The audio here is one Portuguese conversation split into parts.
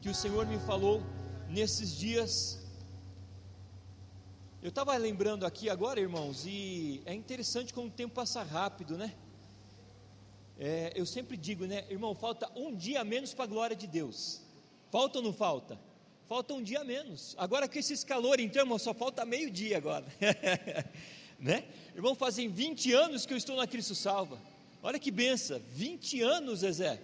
que o Senhor me falou nesses dias. Eu estava lembrando aqui agora, irmãos, e é interessante como o tempo passa rápido, né? É, eu sempre digo, né, irmão, falta um dia menos para a glória de Deus. Falta ou não falta? Falta um dia menos. Agora com esses calores, então, irmão, só falta meio dia agora. né? Irmão, fazem 20 anos que eu estou na Cristo Salva. Olha que benção, 20 anos, Zezé.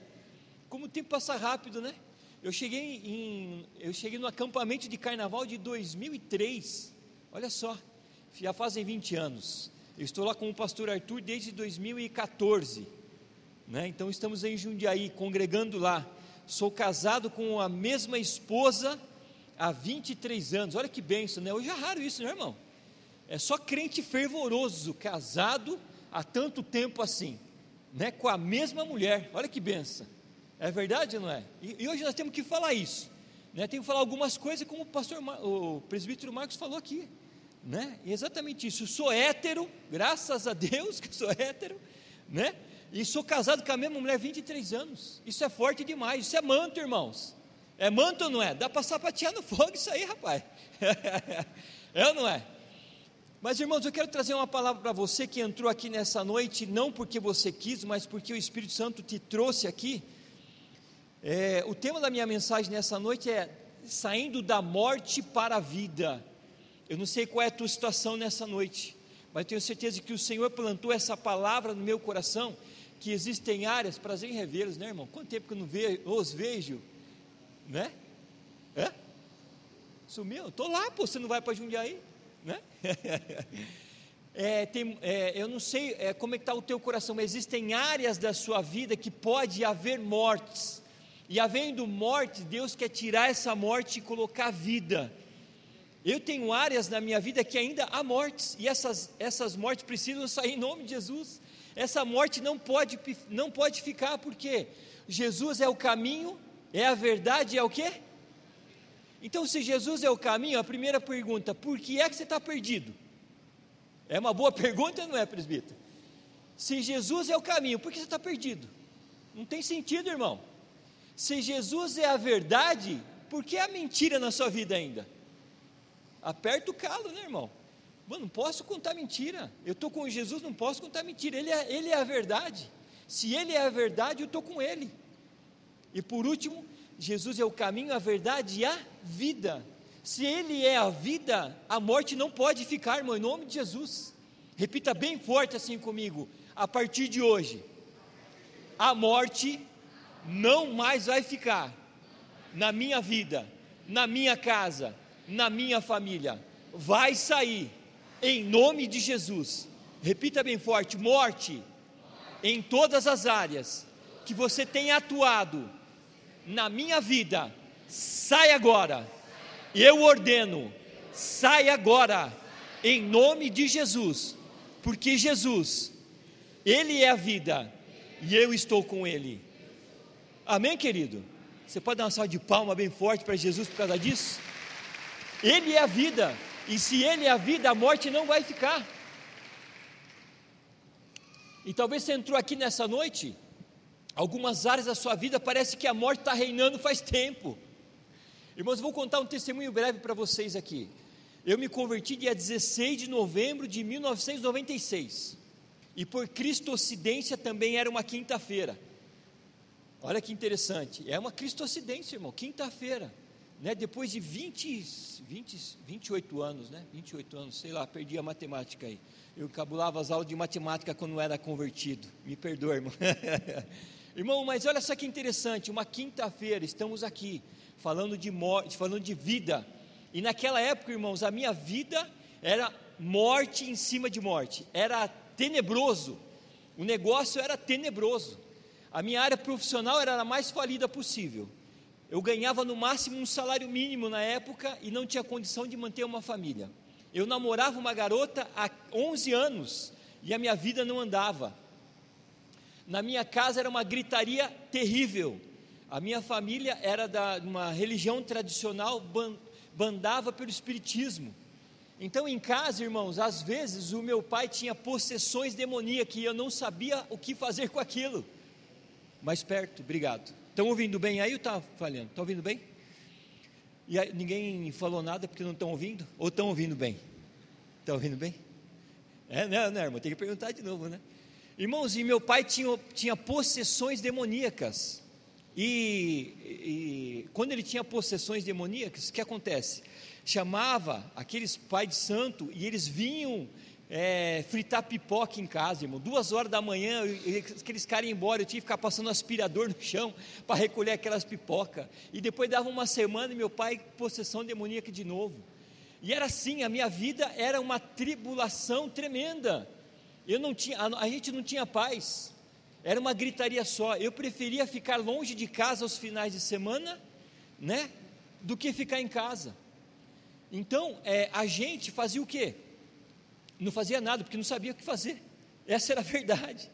Como o tempo passa rápido, né? Eu cheguei em, eu cheguei no acampamento de carnaval de 2003. Olha só, já fazem 20 anos. Eu estou lá com o pastor Arthur desde 2014. Né? Então estamos em Jundiaí, congregando lá. Sou casado com a mesma esposa há 23 anos. Olha que benção, né? Hoje é raro isso, né, irmão? É só crente fervoroso, casado há tanto tempo assim, né? Com a mesma mulher. Olha que benção. É verdade, não é? E, e hoje nós temos que falar isso. Né? Tem que falar algumas coisas, como o pastor, o presbítero Marcos falou aqui. Né? E exatamente isso. Eu sou hétero, graças a Deus que sou hétero, né? E sou casado com a mesma mulher há 23 anos. Isso é forte demais. Isso é manto, irmãos. É manto ou não é? Dá para sapatear no fogo isso aí, rapaz. é ou não é? Mas, irmãos, eu quero trazer uma palavra para você que entrou aqui nessa noite, não porque você quis, mas porque o Espírito Santo te trouxe aqui. É, o tema da minha mensagem nessa noite é saindo da morte para a vida. Eu não sei qual é a tua situação nessa noite, mas tenho certeza que o Senhor plantou essa palavra no meu coração, que existem áreas, prazer em revê-los, né, irmão? Quanto tempo que eu não vejo, os vejo, né? É? Sumiu? Estou lá, pô, você não vai para Jundiaí, né? É, tem, é, eu não sei é, como é está o teu coração, mas existem áreas da sua vida que pode haver mortes, e havendo morte, Deus quer tirar essa morte e colocar vida. Eu tenho áreas na minha vida que ainda há mortes, e essas, essas mortes precisam sair em nome de Jesus. Essa morte não pode, não pode ficar, porque Jesus é o caminho, é a verdade, é o quê? Então, se Jesus é o caminho, a primeira pergunta, por que é que você está perdido? É uma boa pergunta, não é, presbítero? Se Jesus é o caminho, por que você está perdido? Não tem sentido, irmão. Se Jesus é a verdade, por que a mentira na sua vida ainda? Aperta o calo, né, irmão? Mano, não posso contar mentira. Eu estou com Jesus, não posso contar mentira. Ele é, ele é a verdade. Se Ele é a verdade, eu estou com Ele. E por último, Jesus é o caminho, a verdade e a vida. Se Ele é a vida, a morte não pode ficar, irmão, em nome de Jesus. Repita bem forte assim comigo. A partir de hoje, a morte não mais vai ficar na minha vida, na minha casa, na minha família. Vai sair em nome de Jesus. Repita bem forte: morte em todas as áreas que você tem atuado na minha vida, sai agora. Eu ordeno, sai agora, em nome de Jesus, porque Jesus, Ele é a vida e eu estou com Ele. Amém, querido? Você pode dar uma salva de palma bem forte para Jesus por causa disso? Ele é a vida, e se Ele é a vida, a morte não vai ficar. E talvez você entrou aqui nessa noite, algumas áreas da sua vida parece que a morte está reinando faz tempo. Irmãos, vou contar um testemunho breve para vocês aqui. Eu me converti dia 16 de novembro de 1996. E por cristocidência também era uma quinta-feira. Olha que interessante, é uma cristocidência, irmão, quinta-feira, né, depois de 20, 20, 28 anos, né, 28 anos, sei lá, perdi a matemática aí, eu cabulava as aulas de matemática quando era convertido, me perdoa, irmão, irmão, mas olha só que interessante, uma quinta-feira, estamos aqui, falando de morte, falando de vida, e naquela época, irmãos, a minha vida era morte em cima de morte, era tenebroso, o negócio era tenebroso, a minha área profissional era a mais falida possível. Eu ganhava no máximo um salário mínimo na época e não tinha condição de manter uma família. Eu namorava uma garota há 11 anos e a minha vida não andava. Na minha casa era uma gritaria terrível. A minha família era de uma religião tradicional, bandava pelo espiritismo. Então, em casa, irmãos, às vezes o meu pai tinha possessões demoníacas e eu não sabia o que fazer com aquilo. Mais perto, obrigado. Estão ouvindo bem aí ou está falhando? Estão ouvindo bem? E aí, ninguém falou nada porque não estão ouvindo? Ou estão ouvindo bem? Estão ouvindo bem? É, né, né, irmão? Tem que perguntar de novo, né? Irmãos, e meu pai tinha, tinha possessões demoníacas. E, e, quando ele tinha possessões demoníacas, o que acontece? Chamava aqueles pais de santo e eles vinham é, fritar pipoca em casa, irmão. Duas horas da manhã, aqueles caras iam embora, eu tinha que ficar passando aspirador no chão para recolher aquelas pipocas. E depois dava uma semana e meu pai, possessão demoníaca de novo. E era assim, a minha vida era uma tribulação tremenda. Eu não tinha, a, a gente não tinha paz. Era uma gritaria só. Eu preferia ficar longe de casa aos finais de semana, né, do que ficar em casa. Então, é, a gente fazia o quê? Não fazia nada, porque não sabia o que fazer. Essa era a verdade.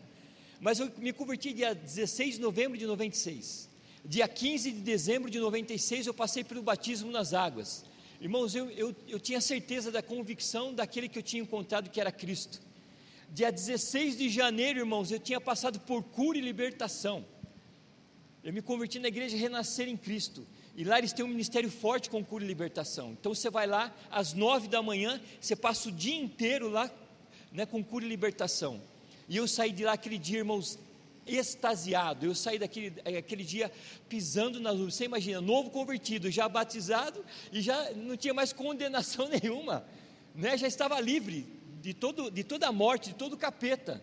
Mas eu me converti dia 16 de novembro de 96. Dia 15 de dezembro de 96 eu passei pelo batismo nas águas. Irmãos, eu, eu, eu tinha certeza da convicção daquele que eu tinha encontrado que era Cristo. Dia 16 de janeiro, irmãos, eu tinha passado por cura e libertação. Eu me converti na igreja Renascer em Cristo. E lá eles têm um ministério forte com cura e libertação. Então você vai lá às nove da manhã, você passa o dia inteiro lá né, com cura e libertação. E eu saí de lá aquele dia, irmãos, extasiado. Eu saí daquele eh, aquele dia pisando na luz. Você imagina, novo convertido, já batizado e já não tinha mais condenação nenhuma, né? Já estava livre de todo de toda a morte, de todo o capeta.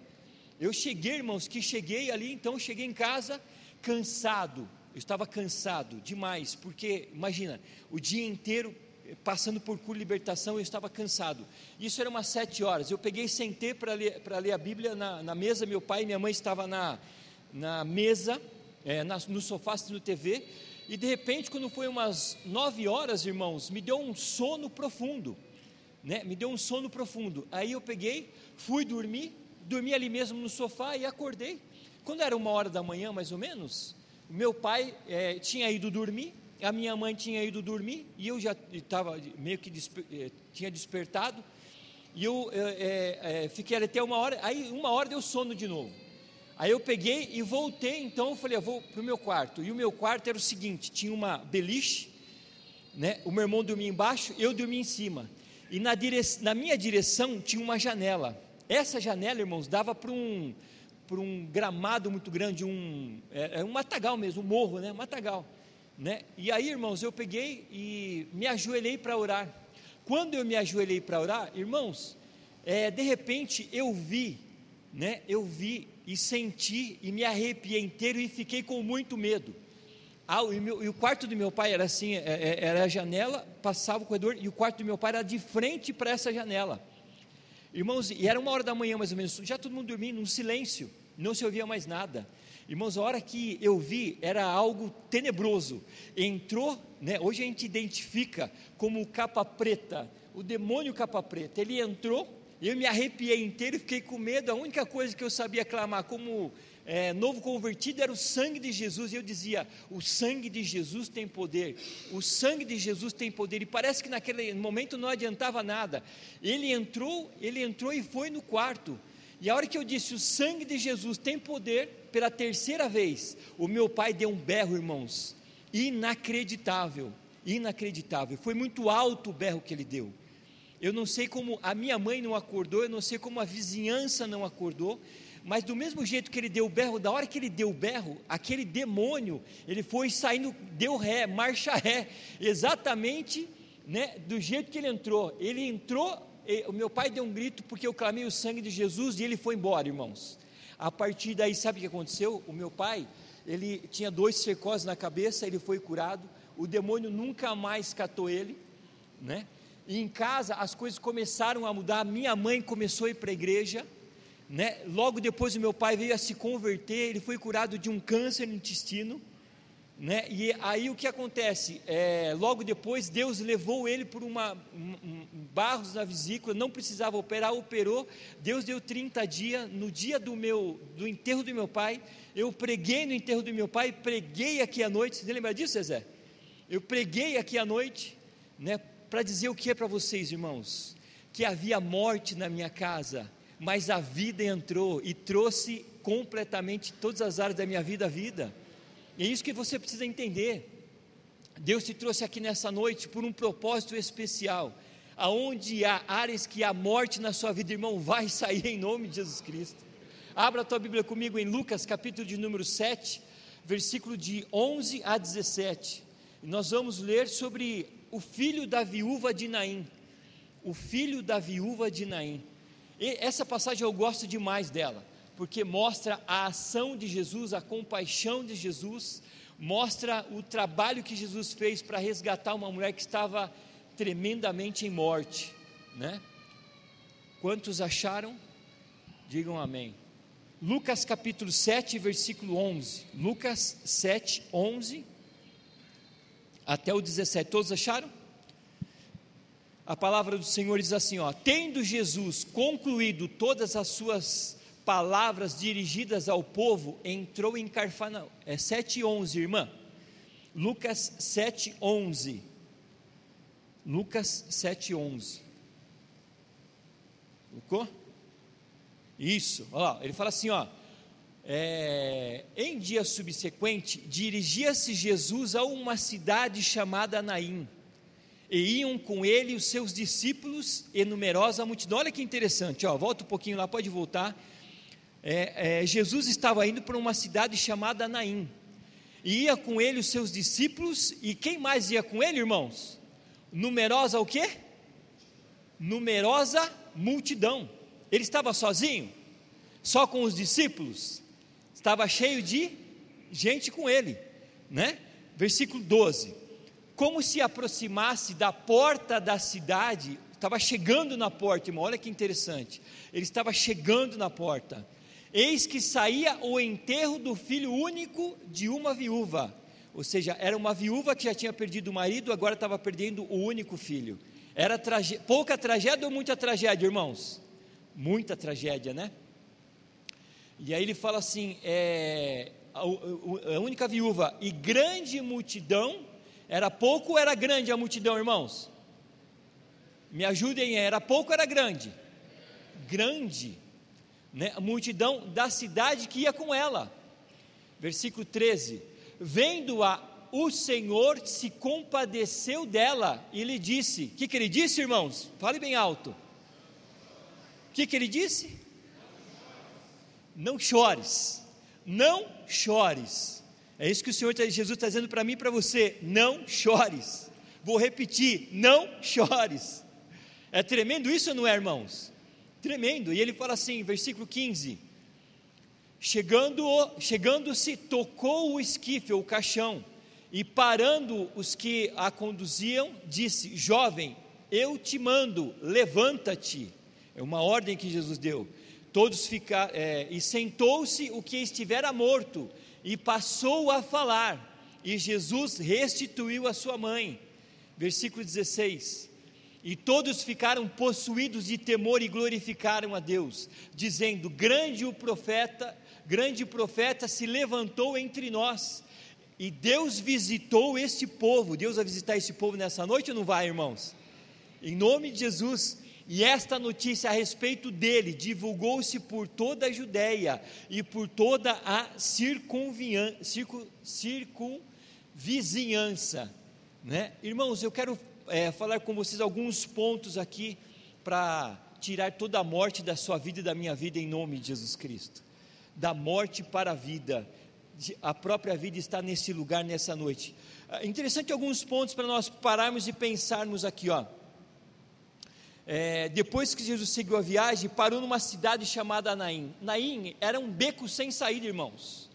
Eu cheguei, irmãos, que cheguei ali, então cheguei em casa cansado. Estava cansado demais, porque imagina, o dia inteiro passando por cura e libertação, eu estava cansado. Isso era umas sete horas. Eu peguei sentei para ler, ler a Bíblia na, na, mesa. Meu pai e minha mãe estavam na, na mesa, é, na, no sofá assistindo TV. E de repente, quando foi umas nove horas, irmãos, me deu um sono profundo. Né? Me deu um sono profundo. Aí eu peguei, fui dormir, dormi ali mesmo no sofá e acordei. Quando era uma hora da manhã, mais ou menos, meu pai é, tinha ido dormir a minha mãe tinha ido dormir e eu já estava meio que desper, eh, tinha despertado e eu é, é, fiquei até uma hora, aí uma hora deu sono de novo. Aí eu peguei e voltei, então eu falei, eu vou para o meu quarto. E o meu quarto era o seguinte: tinha uma beliche, né? O meu irmão dormia embaixo, eu dormia em cima. E na, dire... na minha direção tinha uma janela. Essa janela, irmãos, dava para um, para um gramado muito grande, um, é, um matagal mesmo, um morro, né? Um matagal. Né? E aí, irmãos, eu peguei e me ajoelhei para orar. Quando eu me ajoelhei para orar, irmãos, é, de repente eu vi, né? Eu vi e senti e me arrepiei inteiro e fiquei com muito medo. Ah, e, meu, e o quarto do meu pai era assim, é, é, era a janela, passava o corredor e o quarto do meu pai era de frente para essa janela. Irmãos, e era uma hora da manhã mais ou menos, já todo mundo dormindo, um silêncio, não se ouvia mais nada. Irmãos, a hora que eu vi era algo tenebroso. Entrou, né, hoje a gente identifica como capa preta, o demônio capa preta. Ele entrou, eu me arrepiei inteiro fiquei com medo. A única coisa que eu sabia clamar como é, novo convertido era o sangue de Jesus. E eu dizia: o sangue de Jesus tem poder, o sangue de Jesus tem poder. E parece que naquele momento não adiantava nada. Ele entrou, ele entrou e foi no quarto. E a hora que eu disse: o sangue de Jesus tem poder, pela terceira vez, o meu pai deu um berro, irmãos, inacreditável, inacreditável. Foi muito alto o berro que ele deu. Eu não sei como a minha mãe não acordou, eu não sei como a vizinhança não acordou, mas do mesmo jeito que ele deu o berro, da hora que ele deu o berro, aquele demônio, ele foi saindo, deu ré, marcha ré, exatamente né, do jeito que ele entrou. Ele entrou, o meu pai deu um grito porque eu clamei o sangue de Jesus e ele foi embora, irmãos. A partir daí, sabe o que aconteceu? O meu pai, ele tinha dois cercoses na cabeça, ele foi curado, o demônio nunca mais catou ele, né? E em casa as coisas começaram a mudar, minha mãe começou a ir para a igreja, né? Logo depois o meu pai veio a se converter, ele foi curado de um câncer no intestino, né? E aí o que acontece? É, logo depois Deus levou ele por uma um, um, barros na vesícula, não precisava operar, operou. Deus deu 30 dias. No dia do meu do enterro do meu pai, eu preguei no enterro do meu pai, preguei aqui à noite. Você lembra disso, Zé? Eu preguei aqui à noite, né? Para dizer o que é para vocês, irmãos, que havia morte na minha casa, mas a vida entrou e trouxe completamente todas as áreas da minha vida à vida. E é isso que você precisa entender. Deus te trouxe aqui nessa noite por um propósito especial. Aonde há áreas que há morte na sua vida, irmão, vai sair em nome de Jesus Cristo. Abra a tua Bíblia comigo em Lucas, capítulo de número 7, versículo de 11 a 17. E nós vamos ler sobre o filho da viúva de Naim. O filho da viúva de Naim. E essa passagem eu gosto demais dela, porque mostra a ação de Jesus, a compaixão de Jesus, mostra o trabalho que Jesus fez para resgatar uma mulher que estava tremendamente em morte, né? Quantos acharam? Digam amém. Lucas capítulo 7, versículo 11. Lucas 7, 11 até o 17. Todos acharam? A palavra do Senhor diz assim: ó, tendo Jesus concluído todas as suas palavras dirigidas ao povo, entrou em Carfanaum. É 7:11, irmã. Lucas 7:11. Lucas 7:11. Lucou? Isso, olha lá, ele fala assim, ó. É, em dia subsequente, dirigia-se Jesus a uma cidade chamada Naim, e iam com ele os seus discípulos e numerosa multidão. Olha que interessante, ó, volta um pouquinho lá, pode voltar é, é, Jesus estava indo para uma cidade chamada Naim, e ia com ele os seus discípulos, e quem mais ia com ele, irmãos? Numerosa o quê? Numerosa multidão. Ele estava sozinho? Só com os discípulos? Estava cheio de gente com ele, né? Versículo 12. Como se aproximasse da porta da cidade, estava chegando na porta, irmão, olha que interessante. Ele estava chegando na porta Eis que saía o enterro do filho único de uma viúva. Ou seja, era uma viúva que já tinha perdido o marido, agora estava perdendo o único filho. Era trage pouca tragédia ou muita tragédia, irmãos? Muita tragédia, né? E aí ele fala assim: é, a, a única viúva e grande multidão, era pouco ou era grande a multidão, irmãos? Me ajudem, era pouco ou era grande? Grande né, a multidão da cidade que ia com ela. Versículo 13: Vendo-a, o Senhor se compadeceu dela e lhe disse: O que, que ele disse, irmãos? Fale bem alto. O que, que ele disse? Não chores, não chores. É isso que o Senhor tá, Jesus está dizendo para mim e para você: não chores. Vou repetir: não chores. É tremendo isso, não é, irmãos? Tremendo. E ele fala assim, versículo 15: Chegando, chegando-se, tocou o esquife, ou o caixão, e parando os que a conduziam, disse: Jovem, eu te mando, levanta-te. É uma ordem que Jesus deu. Todos ficaram, é, e sentou-se o que estivera morto, e passou a falar, e Jesus restituiu a sua mãe. Versículo 16: e todos ficaram possuídos de temor e glorificaram a Deus, dizendo: Grande o profeta, grande profeta se levantou entre nós. E Deus visitou este povo. Deus vai visitar este povo nessa noite ou não vai, irmãos? Em nome de Jesus. E esta notícia a respeito dele divulgou-se por toda a Judéia e por toda a circunvizinhança. Né? Irmãos, eu quero é, falar com vocês alguns pontos aqui para tirar toda a morte da sua vida e da minha vida em nome de Jesus Cristo. Da morte para a vida. A própria vida está nesse lugar nessa noite. É interessante alguns pontos para nós pararmos e pensarmos aqui, ó. É, depois que Jesus seguiu a viagem, parou numa cidade chamada Naim. Naim era um beco sem saída, irmãos.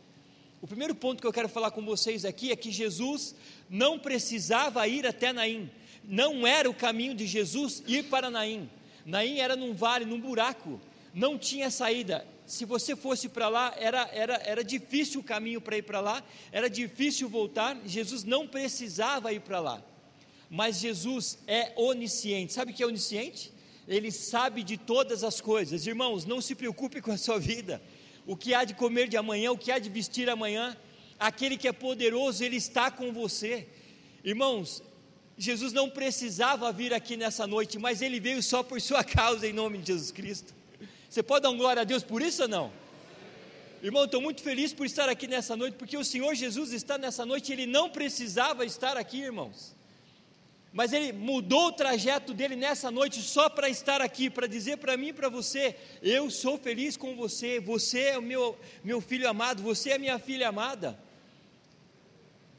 O primeiro ponto que eu quero falar com vocês aqui é que Jesus não precisava ir até Naim não era o caminho de Jesus ir para Naim. Naim era num vale, num buraco, não tinha saída. Se você fosse para lá, era, era, era difícil o caminho para ir para lá, era difícil voltar. Jesus não precisava ir para lá. Mas Jesus é onisciente. Sabe o que é onisciente? Ele sabe de todas as coisas. Irmãos, não se preocupe com a sua vida. O que há de comer de amanhã, o que há de vestir amanhã, aquele que é poderoso, ele está com você. Irmãos, Jesus não precisava vir aqui nessa noite, mas ele veio só por sua causa, em nome de Jesus Cristo. Você pode dar um glória a Deus por isso ou não? Irmão, estou muito feliz por estar aqui nessa noite, porque o Senhor Jesus está nessa noite, ele não precisava estar aqui, irmãos. Mas ele mudou o trajeto dele nessa noite só para estar aqui, para dizer para mim e para você: eu sou feliz com você, você é o meu, meu filho amado, você é a minha filha amada.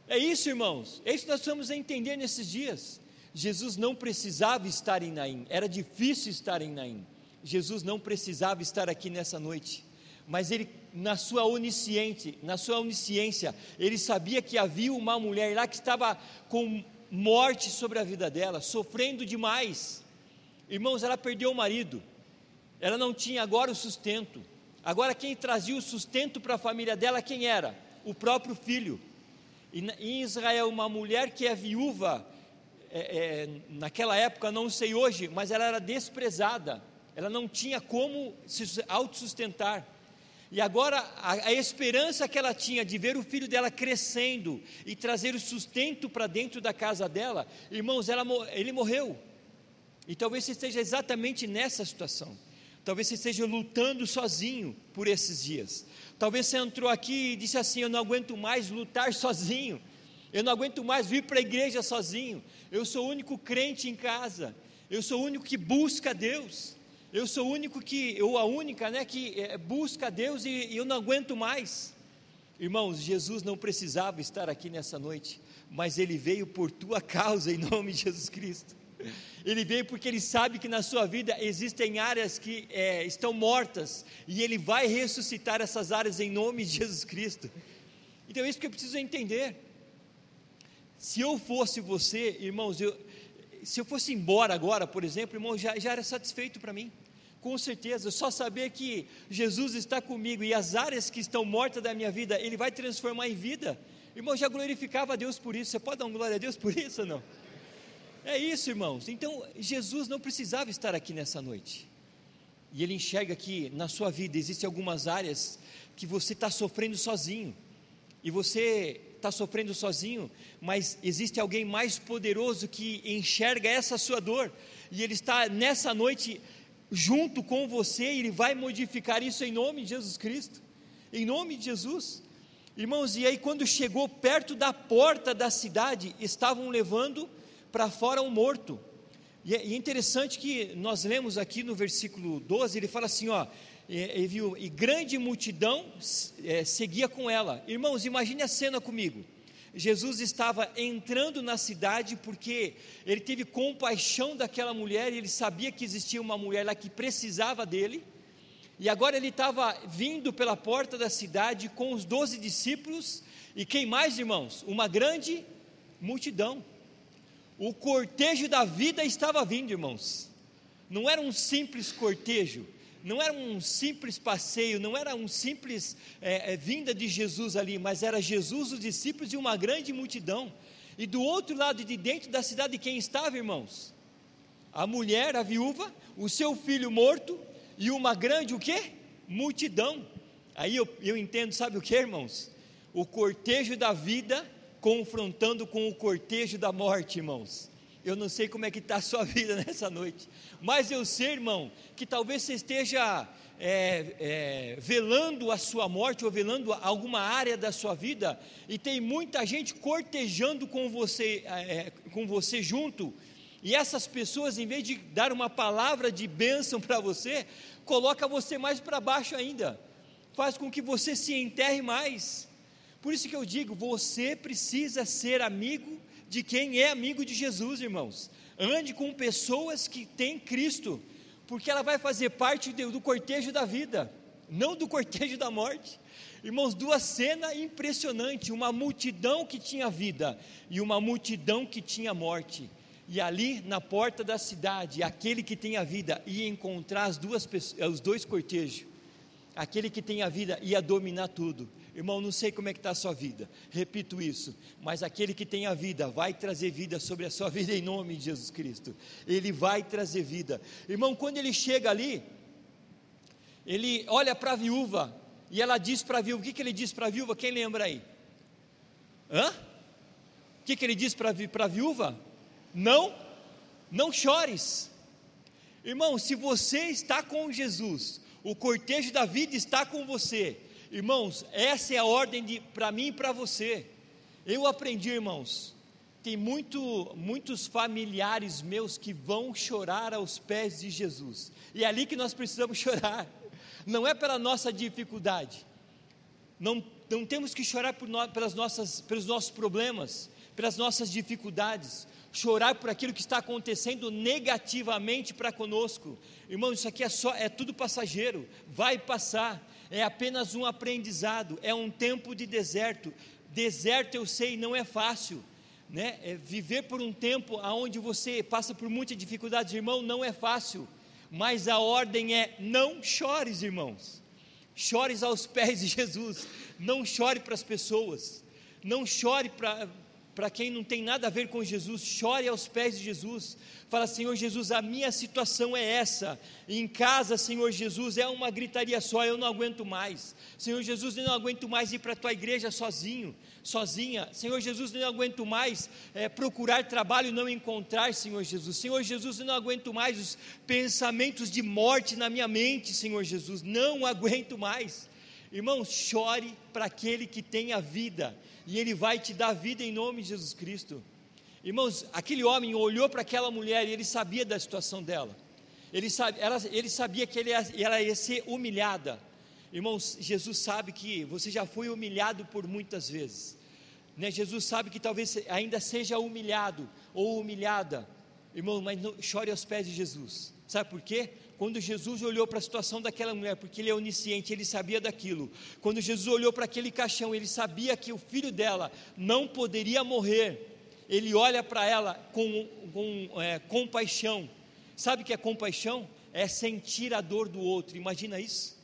É isso, irmãos, é isso que nós precisamos entender nesses dias. Jesus não precisava estar em Naim, era difícil estar em Naim. Jesus não precisava estar aqui nessa noite, mas ele, na sua onisciente, na sua onisciência, ele sabia que havia uma mulher lá que estava com morte sobre a vida dela, sofrendo demais. Irmãos, ela perdeu o marido, ela não tinha agora o sustento. Agora, quem trazia o sustento para a família dela, quem era? O próprio filho. E em Israel, uma mulher que é viúva, é, é, naquela época, não sei hoje, mas ela era desprezada, ela não tinha como se autossustentar. E agora a, a, esperança que ela tinha de ver o filho dela crescendo e trazer o sustento para dentro da casa dela, irmãos, ela, ele morreu. E talvez você esteja exatamente nessa situação. Talvez você esteja lutando sozinho por esses dias. Talvez você entrou aqui e disse assim: Eu não aguento mais lutar sozinho. Eu não aguento mais vir para a igreja sozinho. Eu sou o único crente em casa. Eu sou o único que busca Deus. Eu sou o único que, ou a única, né, que é, busca Deus e, e eu não aguento mais. Irmãos, Jesus não precisava estar aqui nessa noite, mas ele veio por tua causa em nome de Jesus Cristo. Ele veio porque ele sabe que na sua vida existem áreas que é, estão mortas e ele vai ressuscitar essas áreas em nome de Jesus Cristo. Então é isso que eu preciso entender. Se eu fosse você, irmãos, eu, se eu fosse embora agora, por exemplo, irmão, já, já era satisfeito para mim. Com certeza, só saber que Jesus está comigo e as áreas que estão mortas da minha vida, Ele vai transformar em vida. Irmão, já glorificava a Deus por isso. Você pode dar uma glória a Deus por isso ou não? É isso, irmãos. Então, Jesus não precisava estar aqui nessa noite. E Ele enxerga que na sua vida existem algumas áreas que você está sofrendo sozinho. E você está sofrendo sozinho, mas existe alguém mais poderoso que enxerga essa sua dor, e Ele está nessa noite junto com você, Ele vai modificar isso em nome de Jesus Cristo, em nome de Jesus. Irmãos, e aí quando chegou perto da porta da cidade, estavam levando para fora um morto. E é interessante que nós lemos aqui no versículo 12, ele fala assim: ó, e, viu, e grande multidão é, seguia com ela. Irmãos, imagine a cena comigo. Jesus estava entrando na cidade porque ele teve compaixão daquela mulher e ele sabia que existia uma mulher lá que precisava dele. E agora ele estava vindo pela porta da cidade com os doze discípulos e quem mais, irmãos? Uma grande multidão. O cortejo da vida estava vindo, irmãos. Não era um simples cortejo, não era um simples passeio, não era um simples é, é, vinda de Jesus ali, mas era Jesus, os discípulos e uma grande multidão. E do outro lado de dentro da cidade, quem estava, irmãos? A mulher, a viúva, o seu filho morto e uma grande o quê? Multidão. Aí eu, eu entendo, sabe o que, irmãos? O cortejo da vida confrontando com o cortejo da morte, irmãos. Eu não sei como é que está a sua vida nessa noite, mas eu sei, irmão, que talvez você esteja é, é, velando a sua morte ou velando alguma área da sua vida, e tem muita gente cortejando com você, é, com você junto, e essas pessoas, em vez de dar uma palavra de bênção para você, coloca você mais para baixo ainda, faz com que você se enterre mais. Por isso que eu digo, você precisa ser amigo de quem é amigo de Jesus, irmãos. Ande com pessoas que têm Cristo, porque ela vai fazer parte do cortejo da vida, não do cortejo da morte. Irmãos, duas cenas impressionantes: uma multidão que tinha vida e uma multidão que tinha morte. E ali na porta da cidade, aquele que tem a vida ia encontrar as duas, os dois cortejos. Aquele que tem a vida ia dominar tudo. Irmão, não sei como é que está a sua vida, repito isso, mas aquele que tem a vida vai trazer vida sobre a sua vida em nome de Jesus Cristo. Ele vai trazer vida. Irmão, quando ele chega ali, ele olha para a viúva e ela diz para a viúva: o que, que ele diz para a viúva? Quem lembra aí? Hã? O que, que ele diz para a viúva? Não, não chores. Irmão, se você está com Jesus, o cortejo da vida está com você, Irmãos, essa é a ordem para mim e para você. Eu aprendi, irmãos, tem muito, muitos familiares meus que vão chorar aos pés de Jesus. E é ali que nós precisamos chorar. Não é pela nossa dificuldade. Não, não temos que chorar por no, pelas nossas, pelos nossos problemas, pelas nossas dificuldades. Chorar por aquilo que está acontecendo negativamente para conosco. Irmão, isso aqui é só, é tudo passageiro, vai passar. É apenas um aprendizado, é um tempo de deserto. Deserto eu sei, não é fácil né? É viver por um tempo onde você passa por muitas dificuldades, irmão, não é fácil, mas a ordem é: não chores, irmãos, chores aos pés de Jesus, não chore para as pessoas, não chore para para quem não tem nada a ver com Jesus, chore aos pés de Jesus. Fala, Senhor Jesus, a minha situação é essa. Em casa, Senhor Jesus, é uma gritaria só, eu não aguento mais. Senhor Jesus, eu não aguento mais ir para a tua igreja sozinho, sozinha. Senhor Jesus, eu não aguento mais é, procurar trabalho e não encontrar, Senhor Jesus. Senhor Jesus, eu não aguento mais os pensamentos de morte na minha mente, Senhor Jesus. Não aguento mais. Irmãos, chore para aquele que tem a vida e Ele vai te dar vida em nome de Jesus Cristo. Irmãos, aquele homem olhou para aquela mulher e ele sabia da situação dela. Ele, sabe, ela, ele sabia que ele, ela ia ser humilhada. Irmãos, Jesus sabe que você já foi humilhado por muitas vezes. Né? Jesus sabe que talvez ainda seja humilhado ou humilhada. Irmão, mas não, chore aos pés de Jesus. Sabe por quê? Quando Jesus olhou para a situação daquela mulher, porque ele é onisciente, ele sabia daquilo. Quando Jesus olhou para aquele caixão, ele sabia que o filho dela não poderia morrer. Ele olha para ela com, com é, compaixão. Sabe o que é compaixão? É sentir a dor do outro. Imagina isso?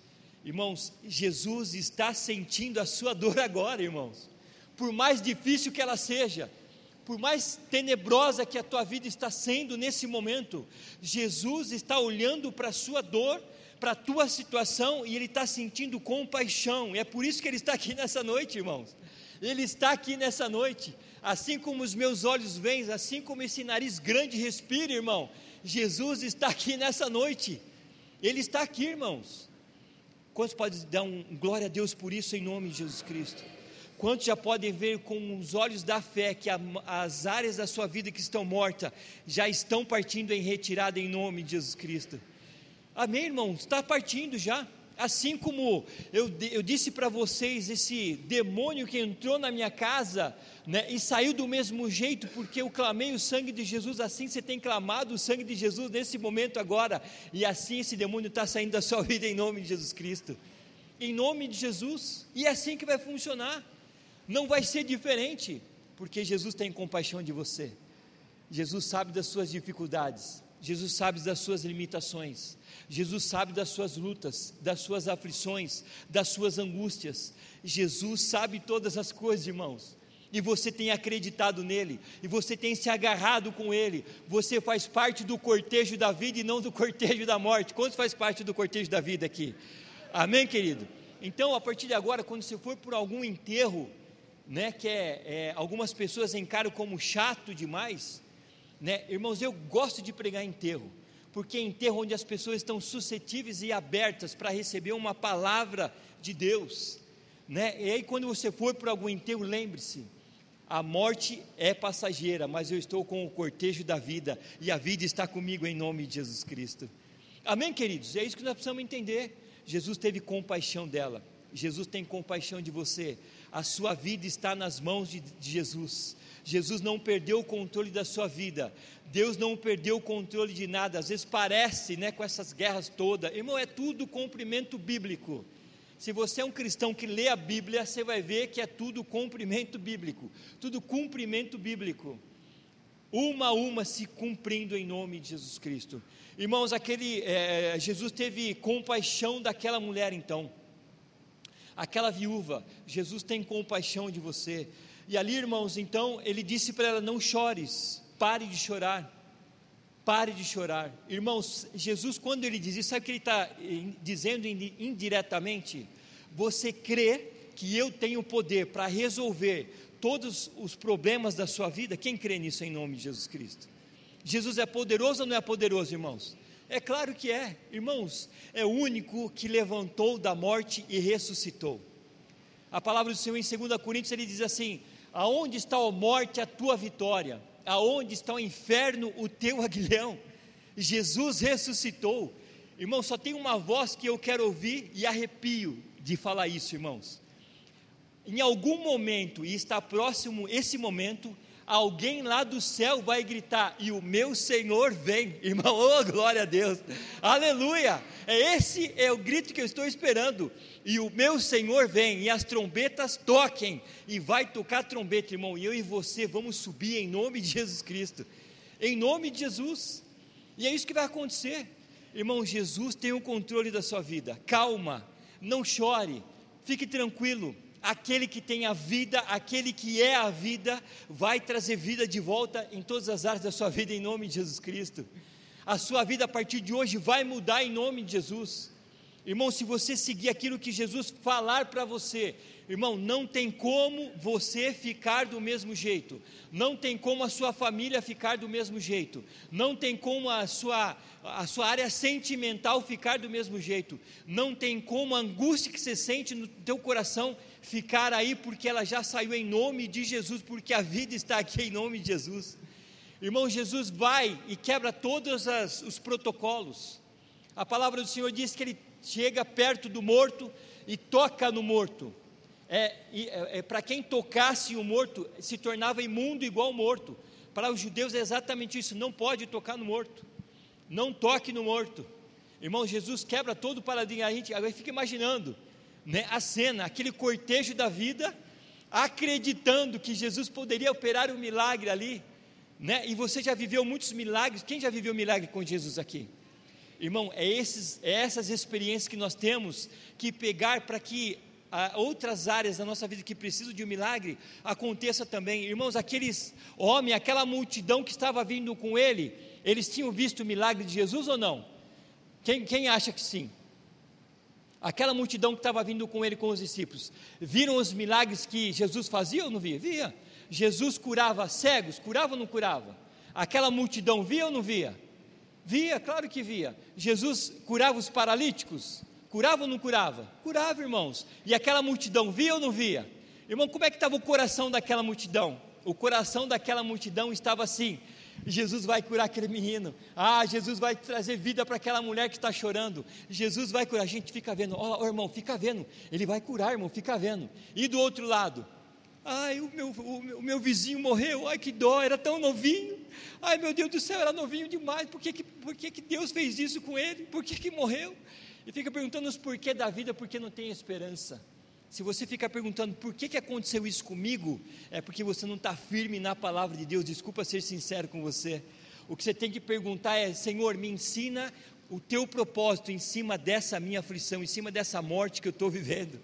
Irmãos, Jesus está sentindo a sua dor agora, irmãos. Por mais difícil que ela seja, por mais tenebrosa que a tua vida está sendo nesse momento, Jesus está olhando para a sua dor, para a tua situação e ele está sentindo compaixão. E é por isso que ele está aqui nessa noite, irmãos. Ele está aqui nessa noite. Assim como os meus olhos veem, assim como esse nariz grande respira, irmão. Jesus está aqui nessa noite. Ele está aqui, irmãos. Quantos podem dar um glória a Deus por isso em nome de Jesus Cristo? Quantos já podem ver com os olhos da fé que as áreas da sua vida que estão mortas já estão partindo em retirada em nome de Jesus Cristo? Amém, irmãos? Está partindo já. Assim como eu, eu disse para vocês, esse demônio que entrou na minha casa né, e saiu do mesmo jeito, porque eu clamei o sangue de Jesus, assim você tem clamado o sangue de Jesus nesse momento agora, e assim esse demônio está saindo da sua vida em nome de Jesus Cristo. Em nome de Jesus, e é assim que vai funcionar não vai ser diferente, porque Jesus tem compaixão de você. Jesus sabe das suas dificuldades, Jesus sabe das suas limitações, Jesus sabe das suas lutas, das suas aflições, das suas angústias. Jesus sabe todas as coisas, irmãos. E você tem acreditado nele, e você tem se agarrado com ele. Você faz parte do cortejo da vida e não do cortejo da morte. Quantos faz parte do cortejo da vida aqui? Amém, querido? Então, a partir de agora, quando você for por algum enterro, né, que é, é, algumas pessoas encaram como chato demais, né, irmãos, eu gosto de pregar enterro, porque é enterro onde as pessoas estão suscetíveis e abertas para receber uma palavra de Deus, né, e aí quando você for por algum enterro, lembre-se, a morte é passageira, mas eu estou com o cortejo da vida, e a vida está comigo em nome de Jesus Cristo, amém queridos, é isso que nós precisamos entender, Jesus teve compaixão dela, Jesus tem compaixão de você, a sua vida está nas mãos de, de Jesus. Jesus não perdeu o controle da sua vida. Deus não perdeu o controle de nada. Às vezes parece, né, com essas guerras todas. Irmão, é tudo cumprimento bíblico. Se você é um cristão que lê a Bíblia, você vai ver que é tudo cumprimento bíblico. Tudo cumprimento bíblico. Uma a uma se cumprindo em nome de Jesus Cristo. Irmãos, aquele é, Jesus teve compaixão daquela mulher então aquela viúva, Jesus tem compaixão de você. E ali, irmãos, então, ele disse para ela: Não chores, pare de chorar, pare de chorar. Irmãos, Jesus, quando ele diz isso, sabe o que ele está dizendo indiretamente? Você crê que eu tenho poder para resolver todos os problemas da sua vida? Quem crê nisso em nome de Jesus Cristo? Jesus é poderoso ou não é poderoso, irmãos? É claro que é, irmãos, é o único que levantou da morte e ressuscitou. A palavra do Senhor em 2 Coríntios ele diz assim: Aonde está a morte, a tua vitória? Aonde está o inferno, o teu aguilhão? Jesus ressuscitou. Irmão, só tem uma voz que eu quero ouvir e arrepio de falar isso, irmãos. Em algum momento, e está próximo esse momento, alguém lá do céu vai gritar: E o meu Senhor vem, irmão, oh glória a Deus, aleluia! É esse é o grito que eu estou esperando. E o meu Senhor vem, e as trombetas toquem, e vai tocar trombeta, irmão, e eu e você vamos subir em nome de Jesus Cristo, em nome de Jesus, e é isso que vai acontecer, irmão. Jesus tem o controle da sua vida, calma, não chore, fique tranquilo, aquele que tem a vida, aquele que é a vida, vai trazer vida de volta em todas as áreas da sua vida, em nome de Jesus Cristo. A sua vida a partir de hoje vai mudar em nome de Jesus. Irmão, se você seguir aquilo que Jesus falar para você, irmão, não tem como você ficar do mesmo jeito, não tem como a sua família ficar do mesmo jeito, não tem como a sua, a sua área sentimental ficar do mesmo jeito, não tem como a angústia que você sente no teu coração ficar aí, porque ela já saiu em nome de Jesus, porque a vida está aqui em nome de Jesus. Irmão, Jesus vai e quebra todos as, os protocolos. A palavra do Senhor diz que ele chega perto do morto e toca no morto. É, é, é para quem tocasse o morto, se tornava imundo igual morto. Para os judeus é exatamente isso: não pode tocar no morto, não toque no morto. Irmão, Jesus quebra todo o paradigma. A gente agora fica imaginando né, a cena, aquele cortejo da vida, acreditando que Jesus poderia operar um milagre ali. Né? E você já viveu muitos milagres. Quem já viveu milagre com Jesus aqui? Irmão, é, esses, é essas experiências que nós temos que pegar para que ah, outras áreas da nossa vida que precisam de um milagre aconteça também. Irmãos, aqueles homens, aquela multidão que estava vindo com ele, eles tinham visto o milagre de Jesus ou não? Quem, quem acha que sim? Aquela multidão que estava vindo com ele com os discípulos, viram os milagres que Jesus fazia ou não via? Via. Jesus curava cegos, curava ou não curava? Aquela multidão via ou não via? Via, claro que via. Jesus curava os paralíticos? Curava ou não curava? Curava, irmãos. E aquela multidão via ou não via? Irmão, como é que estava o coração daquela multidão? O coração daquela multidão estava assim: Jesus vai curar aquele menino. Ah, Jesus vai trazer vida para aquela mulher que está chorando. Jesus vai curar. A gente fica vendo, ó oh, irmão, fica vendo. Ele vai curar, irmão, fica vendo. E do outro lado, ai, o meu, o meu, vizinho morreu. Ai, que dó, era tão novinho. Ai, meu Deus do céu, era novinho demais. Por que, que, por que, que Deus fez isso com ele? Por que, que morreu? E fica perguntando os porquê da vida, porque não tem esperança. Se você ficar perguntando por que, que aconteceu isso comigo, é porque você não está firme na palavra de Deus. Desculpa ser sincero com você. O que você tem que perguntar é: Senhor, me ensina o teu propósito em cima dessa minha aflição, em cima dessa morte que eu estou vivendo.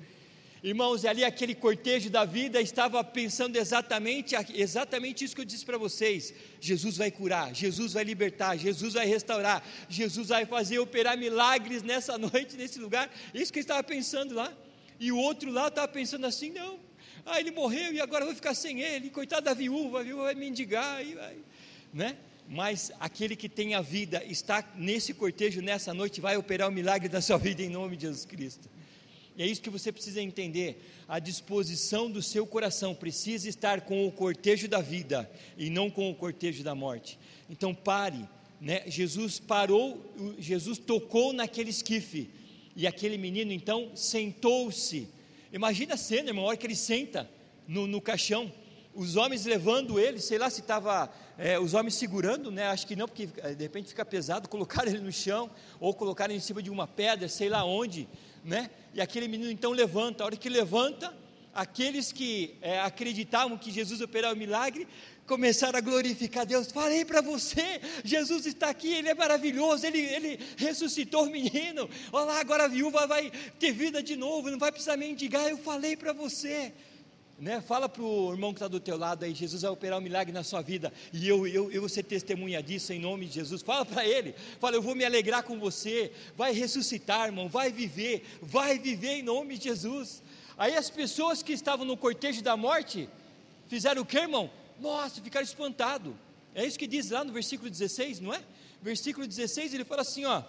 Irmãos, ali aquele cortejo da vida estava pensando exatamente, exatamente isso que eu disse para vocês. Jesus vai curar, Jesus vai libertar, Jesus vai restaurar, Jesus vai fazer operar milagres nessa noite, nesse lugar. Isso que eu estava pensando lá. E o outro lá estava pensando assim: não, ah, ele morreu e agora eu vou ficar sem ele, coitado da viúva, a viúva vai mendigar, e vai, né? Mas aquele que tem a vida está nesse cortejo nessa noite, vai operar o milagre da sua vida em nome de Jesus Cristo. E é isso que você precisa entender. A disposição do seu coração precisa estar com o cortejo da vida e não com o cortejo da morte. Então pare, né? Jesus parou, Jesus tocou naquele esquife e aquele menino então sentou-se. Imagina a cena, irmão, a hora que ele senta no, no caixão, os homens levando ele, sei lá se estava é, os homens segurando, né? Acho que não, porque é, de repente fica pesado, colocar ele no chão, ou colocar em cima de uma pedra, sei lá onde, né? E aquele menino então levanta, a hora que levanta, aqueles que é, acreditavam que Jesus operava o milagre, começaram a glorificar Deus. Falei para você, Jesus está aqui, Ele é maravilhoso, Ele, Ele ressuscitou o menino. Olha lá, agora a viúva vai ter vida de novo, não vai precisar mendigar. Eu falei para você. Né? Fala para o irmão que está do teu lado aí, Jesus vai operar um milagre na sua vida, e eu, eu, eu vou ser testemunha disso em nome de Jesus. Fala para ele, fala, eu vou me alegrar com você, vai ressuscitar, irmão, vai viver, vai viver em nome de Jesus. Aí as pessoas que estavam no cortejo da morte, fizeram o que, irmão? Nossa, ficaram espantados. É isso que diz lá no versículo 16, não é? Versículo 16, ele fala assim, ó.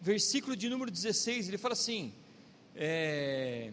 Versículo de número 16, ele fala assim: é,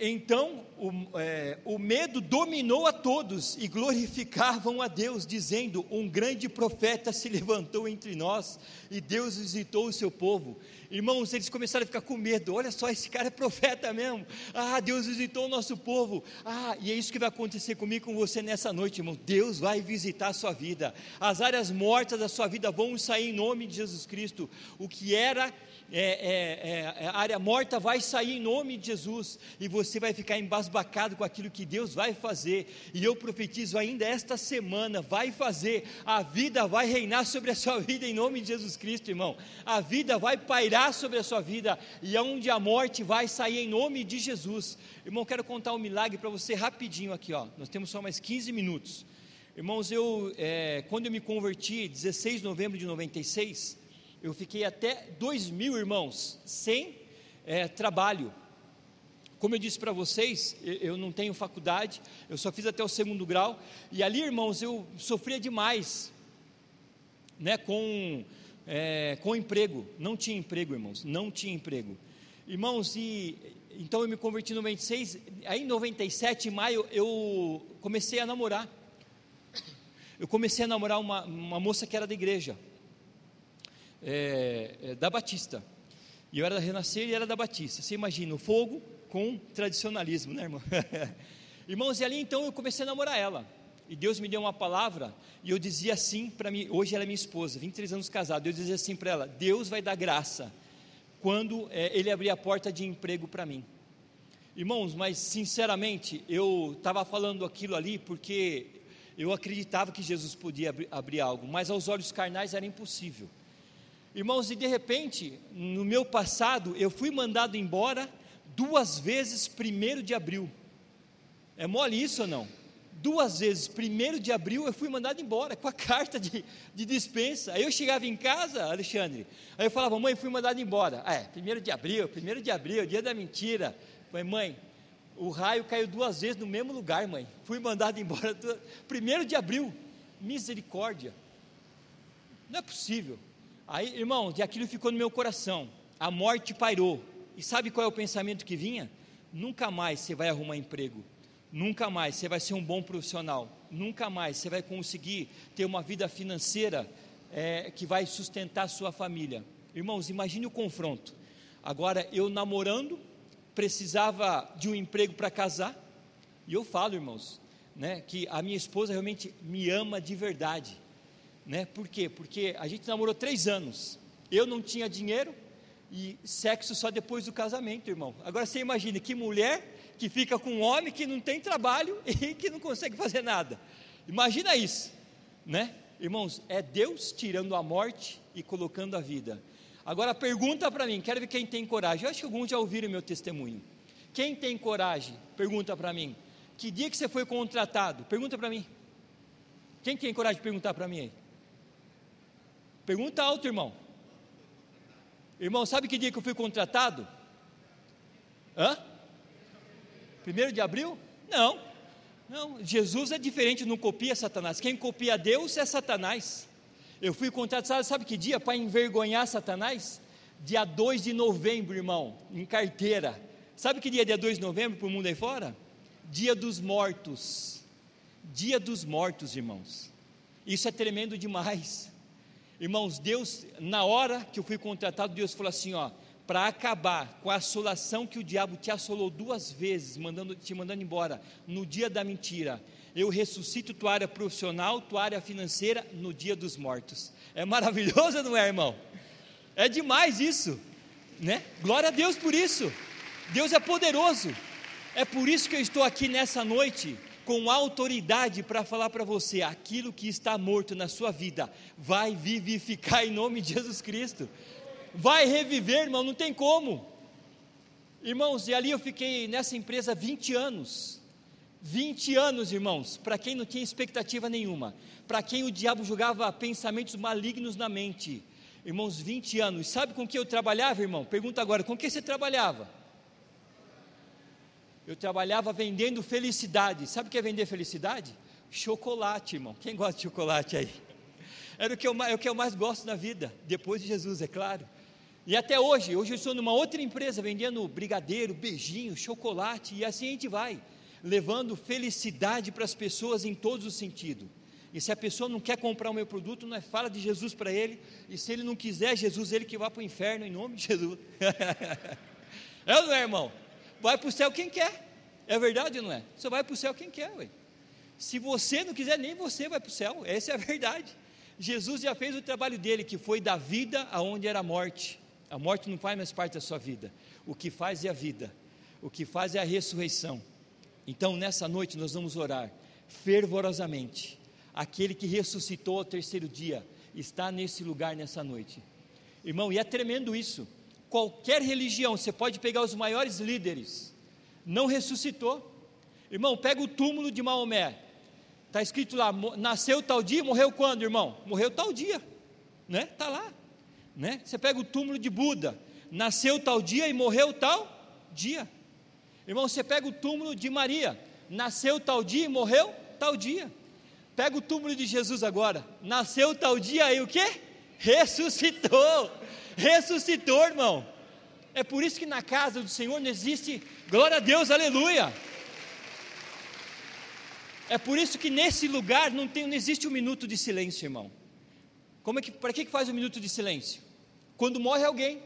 então o, é, o, medo dominou a todos e glorificavam a Deus, dizendo: Um grande profeta se levantou entre nós e Deus visitou o seu povo. Irmãos, eles começaram a ficar com medo: olha só, esse cara é profeta mesmo. Ah, Deus visitou o nosso povo. Ah, e é isso que vai acontecer comigo com você nessa noite, irmão. Deus vai visitar a sua vida. As áreas mortas da sua vida vão sair em nome de Jesus Cristo. O que era é, é, é, a área morta vai sair em nome de Jesus, e você vai ficar embasbacado com aquilo que Deus vai fazer, e eu profetizo ainda esta semana, vai fazer, a vida vai reinar sobre a sua vida em nome de Jesus Cristo, irmão, a vida vai pairar sobre a sua vida, e aonde a morte vai sair em nome de Jesus, irmão, quero contar um milagre para você rapidinho aqui, ó, nós temos só mais 15 minutos, irmãos, eu, é, quando eu me converti, 16 de novembro de 96, eu fiquei até 2000 irmãos sem é, trabalho. Como eu disse para vocês, eu não tenho faculdade, eu só fiz até o segundo grau, e ali, irmãos, eu sofria demais, né, com, é, com emprego, não tinha emprego, irmãos, não tinha emprego. Irmãos, e então eu me converti em 96, aí em 97, em maio, eu comecei a namorar. Eu comecei a namorar uma, uma moça que era da igreja é, é, da Batista. E eu era da Renascer e era da Batista. Você imagina o fogo com tradicionalismo, né, irmão? Irmãos, e ali então eu comecei a namorar ela. E Deus me deu uma palavra e eu dizia assim para mim, hoje ela é minha esposa, 23 anos casado, eu dizia assim para ela: Deus vai dar graça quando é, Ele abrir a porta de emprego para mim. Irmãos, mas sinceramente, eu estava falando aquilo ali porque eu acreditava que Jesus podia abrir, abrir algo, mas aos olhos carnais era impossível. Irmãos, e de repente, no meu passado, eu fui mandado embora duas vezes, primeiro de abril. É mole isso ou não? Duas vezes, primeiro de abril, eu fui mandado embora com a carta de, de dispensa. Aí eu chegava em casa, Alexandre, aí eu falava, mãe, fui mandado embora. É, primeiro de abril, primeiro de abril, dia da mentira. Falei, mãe, o raio caiu duas vezes no mesmo lugar, mãe. Fui mandado embora. Primeiro de abril, misericórdia. Não é possível. Aí, irmão, e aquilo ficou no meu coração. A morte pairou. E sabe qual é o pensamento que vinha? Nunca mais você vai arrumar emprego. Nunca mais você vai ser um bom profissional. Nunca mais você vai conseguir ter uma vida financeira é, que vai sustentar a sua família. Irmãos, imagine o confronto. Agora, eu namorando, precisava de um emprego para casar. E eu falo, irmãos, né, que a minha esposa realmente me ama de verdade né? Por quê? Porque a gente namorou três anos. Eu não tinha dinheiro e sexo só depois do casamento, irmão. Agora você imagina que mulher que fica com um homem que não tem trabalho e que não consegue fazer nada. Imagina isso, né? Irmãos, é Deus tirando a morte e colocando a vida. Agora pergunta para mim, quero ver quem tem coragem. Eu acho que alguns já ouviram meu testemunho. Quem tem coragem? Pergunta para mim. Que dia que você foi contratado? Pergunta para mim. Quem tem coragem de perguntar para mim aí? Pergunta alto, irmão. Irmão, sabe que dia que eu fui contratado? Hã? Primeiro de abril? Não. Não, Jesus é diferente, não copia Satanás. Quem copia Deus é Satanás. Eu fui contratado, sabe que dia? Para envergonhar Satanás? Dia 2 de novembro, irmão, em carteira. Sabe que dia é dia 2 de novembro para o mundo aí fora? Dia dos mortos. Dia dos mortos, irmãos. Isso é tremendo demais. Irmãos, Deus, na hora que eu fui contratado, Deus falou assim: ó, para acabar com a assolação que o diabo te assolou duas vezes, mandando, te mandando embora, no dia da mentira, eu ressuscito tua área profissional, tua área financeira, no dia dos mortos. É maravilhoso, não é, irmão? É demais isso, né? Glória a Deus por isso. Deus é poderoso. É por isso que eu estou aqui nessa noite com autoridade para falar para você: aquilo que está morto na sua vida vai vivificar em nome de Jesus Cristo, vai reviver, irmão, não tem como. Irmãos, e ali eu fiquei nessa empresa 20 anos. 20 anos, irmãos, para quem não tinha expectativa nenhuma, para quem o diabo jogava pensamentos malignos na mente. Irmãos, 20 anos. Sabe com que eu trabalhava, irmão? Pergunta agora, com que você trabalhava? eu trabalhava vendendo felicidade. Sabe o que é vender felicidade? Chocolate, irmão. Quem gosta de chocolate aí? Era o que eu, é o que eu mais gosto na vida, depois de Jesus, é claro. E até hoje, hoje eu estou numa outra empresa vendendo brigadeiro, beijinho, chocolate, e assim a gente vai, levando felicidade para as pessoas em todos os sentidos. E se a pessoa não quer comprar o meu produto, não é fala de Jesus para ele, e se ele não quiser Jesus, ele que vá para o inferno em nome de Jesus. é ou não é, irmão? Vai para o céu quem quer. É verdade ou não é? Só vai para o céu quem quer, ué. Se você não quiser, nem você vai para o céu. Essa é a verdade. Jesus já fez o trabalho dele, que foi da vida aonde era a morte. A morte não faz mais parte da sua vida. O que faz é a vida. O que faz é a ressurreição. Então, nessa noite, nós vamos orar fervorosamente. Aquele que ressuscitou ao terceiro dia está nesse lugar nessa noite. Irmão, e é tremendo isso. Qualquer religião, você pode pegar os maiores líderes, não ressuscitou. Irmão, pega o túmulo de Maomé. Está escrito lá, nasceu tal dia, morreu quando, irmão? Morreu tal dia, né? Tá lá, né? Você pega o túmulo de Buda, nasceu tal dia e morreu tal dia. Irmão, você pega o túmulo de Maria, nasceu tal dia e morreu tal dia. Pega o túmulo de Jesus agora, nasceu tal dia e o que? Ressuscitou, ressuscitou, irmão. É por isso que na casa do Senhor não existe, glória a Deus, aleluia. É por isso que nesse lugar não, tem, não existe um minuto de silêncio, irmão. Como é que, para que faz um minuto de silêncio? Quando morre alguém,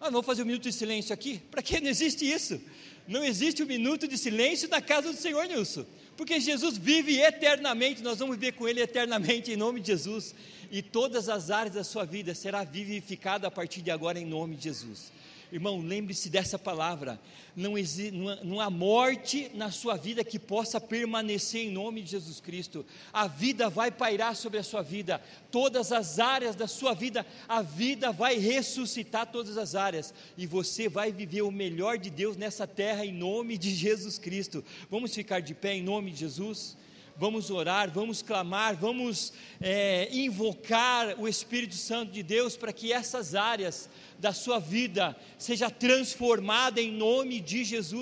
ah, vamos fazer um minuto de silêncio aqui? Para que não existe isso? Não existe um minuto de silêncio na casa do Senhor, Nilson. Porque Jesus vive eternamente, nós vamos viver com Ele eternamente em nome de Jesus. E todas as áreas da sua vida será vivificada a partir de agora em nome de Jesus. Irmão, lembre-se dessa palavra. Não, existe, não, há morte na sua vida que possa permanecer em nome de Jesus Cristo. A vida vai pairar sobre a sua vida. Todas as áreas da sua vida, a vida vai ressuscitar todas as áreas. E você vai viver o melhor de Deus nessa terra em nome de Jesus Cristo. Vamos ficar de pé em nome de Jesus? Vamos orar, vamos clamar, vamos é, invocar o Espírito Santo de Deus para que essas áreas da sua vida seja transformada em nome de Jesus.